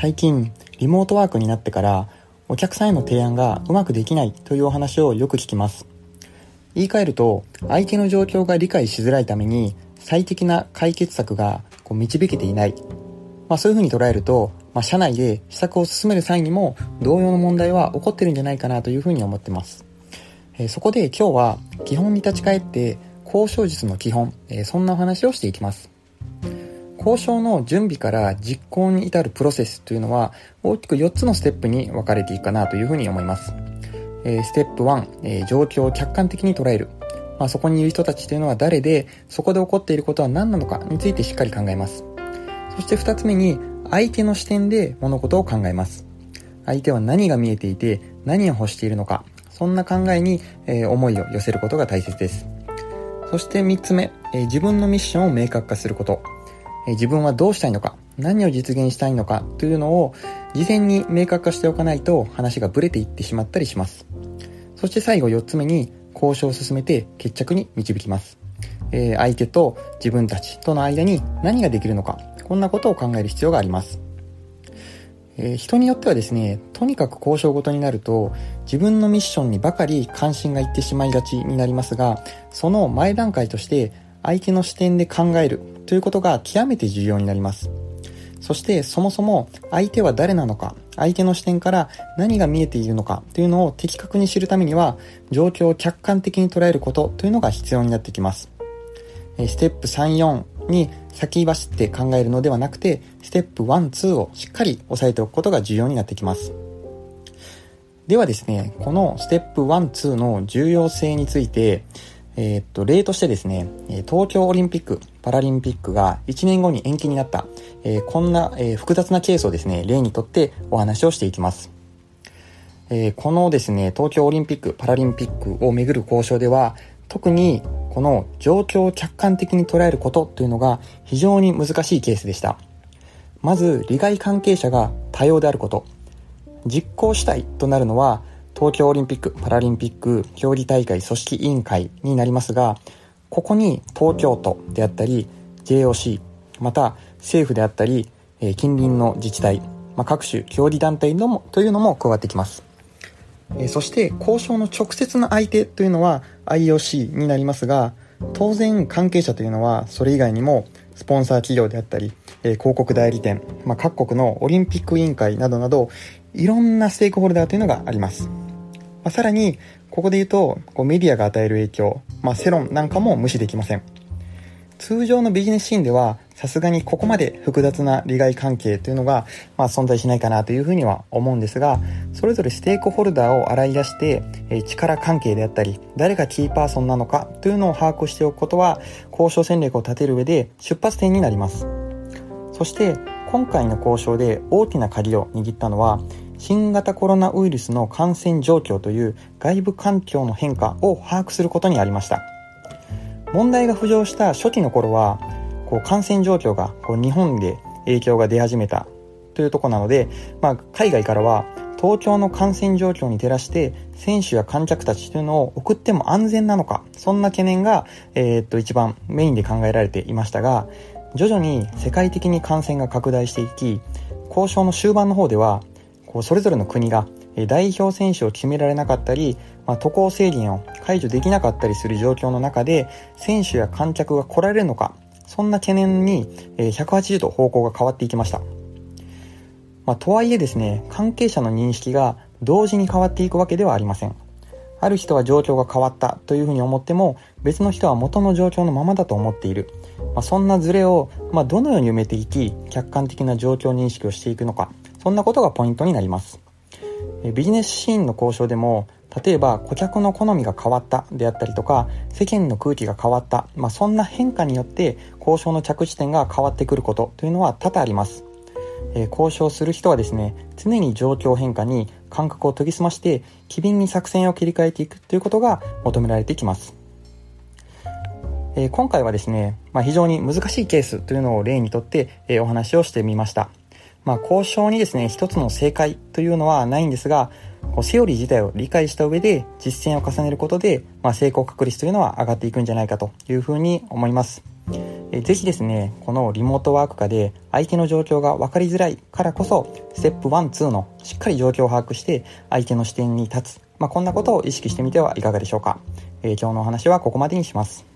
最近リモートワークになってからお客さんへの提案がうまくできないというお話をよく聞きます。言い換えると相手の状況が理解しづらいために最適な解決策がこう導けていない、まあ、そういうふうに捉えると、まあ、社内で施策を進める際にも同様の問題は起こってるんじゃないかなというふうに思ってます、えー、そこで今日は基本に立ち返って交渉術の基本、えー、そんなお話をしていきます。交渉の準備から実行に至るプロセスというのは大きく4つのステップに分かれていくかなというふうに思います。えー、ステップ1、えー、状況を客観的に捉える。まあ、そこにいる人たちというのは誰で、そこで起こっていることは何なのかについてしっかり考えます。そして2つ目に、相手の視点で物事を考えます。相手は何が見えていて、何を欲しているのか、そんな考えに、えー、思いを寄せることが大切です。そして3つ目、え自分のミッションを明確化すること。自分はどうしたいのか、何を実現したいのかというのを事前に明確化しておかないと話がブレていってしまったりします。そして最後4つ目に交渉を進めて決着に導きます。えー、相手と自分たちとの間に何ができるのか、こんなことを考える必要があります。え、人によってはですね、とにかく交渉ごとになると、自分のミッションにばかり関心がいってしまいがちになりますが、その前段階として相手の視点で考えるということが極めて重要になります。そしてそもそも相手は誰なのか、相手の視点から何が見えているのかというのを的確に知るためには、状況を客観的に捉えることというのが必要になってきます。ステップ3、4に先走って考えるのではなくて、ステップ1、2をしっかり押さえておくことが重要になってきます。ではですね、このステップ1、2の重要性について、えー、っと、例としてですね、東京オリンピック、パラリンピックが1年後に延期になった、えー、こんな、えー、複雑なケースをですね、例にとってお話をしていきます。えー、このですね、東京オリンピック、パラリンピックをめぐる交渉では、特にこの状況を客観的に捉えることというのが非常に難しいケースでした。まず、利害関係者が多様であること。実行主体となるのは、東京オリンピック・パラリンピック競技大会組織委員会になりますが、ここに東京都であったり、JOC、また政府であったり、え近隣の自治体、まあ、各種競技団体のもというのも加わってきます。えそして交渉の直接の相手というのは IOC になりますが、当然関係者というのはそれ以外にもスポンサー企業であったり、え広告代理店、まあ、各国のオリンピック委員会などなどいろんなステークホルダーというのがあります。まあ、さらに、ここで言うと、こうメディアが与える影響、まあ、世論なんかも無視できません。通常のビジネスシーンでは、さすがにここまで複雑な利害関係というのが、まあ、存在しないかなというふうには思うんですが、それぞれステークホルダーを洗い出して、え力関係であったり、誰がキーパーソンなのかというのを把握しておくことは、交渉戦略を立てる上で出発点になります。そして、今回の交渉で大きな鍵を握ったのは、新型コロナウイルスの感染状況という外部環境の変化を把握することにありました。問題が浮上した初期の頃はこう感染状況がこう日本で影響が出始めたというとこなので、まあ、海外からは東京の感染状況に照らして選手や観客たちというのを送っても安全なのかそんな懸念が、えー、っと一番メインで考えられていましたが徐々に世界的に感染が拡大していき交渉の終盤の方ではこうそれぞれの国が代表選手を決められなかったり、まあ、渡航制限を解除できなかったりする状況の中で選手や観客が来られるのかそんな懸念に180度方向が変わっていきました、まあ、とはいえですね関係者の認識が同時に変わっていくわけではありません。ある人は状況が変わったというふうに思っても別の人は元の状況のままだと思っている、まあ、そんなズレを、まあ、どのように埋めていき客観的な状況認識をしていくのか。そんなことがポイントになります。ビジネスシーンの交渉でも、例えば顧客の好みが変わったであったりとか、世間の空気が変わった、まあ、そんな変化によって交渉の着地点が変わってくることというのは多々あります。え、交渉する人はですね、常に状況変化に感覚を研ぎ澄まして、機敏に作戦を切り替えていくということが求められてきます。え、今回はですね、まあ、非常に難しいケースというのを例にとって、え、お話をしてみました。まあ、交渉にですね、一つの正解というのはないんですが、こうセオリー自体を理解した上で実践を重ねることで、まあ、成功確率というのは上がっていくんじゃないかというふうに思います。えぜひですね、このリモートワーク化で相手の状況が分かりづらいからこそ、ステップ1、2のしっかり状況を把握して相手の視点に立つ。まあ、こんなことを意識してみてはいかがでしょうか。えー、今日のお話はここまでにします。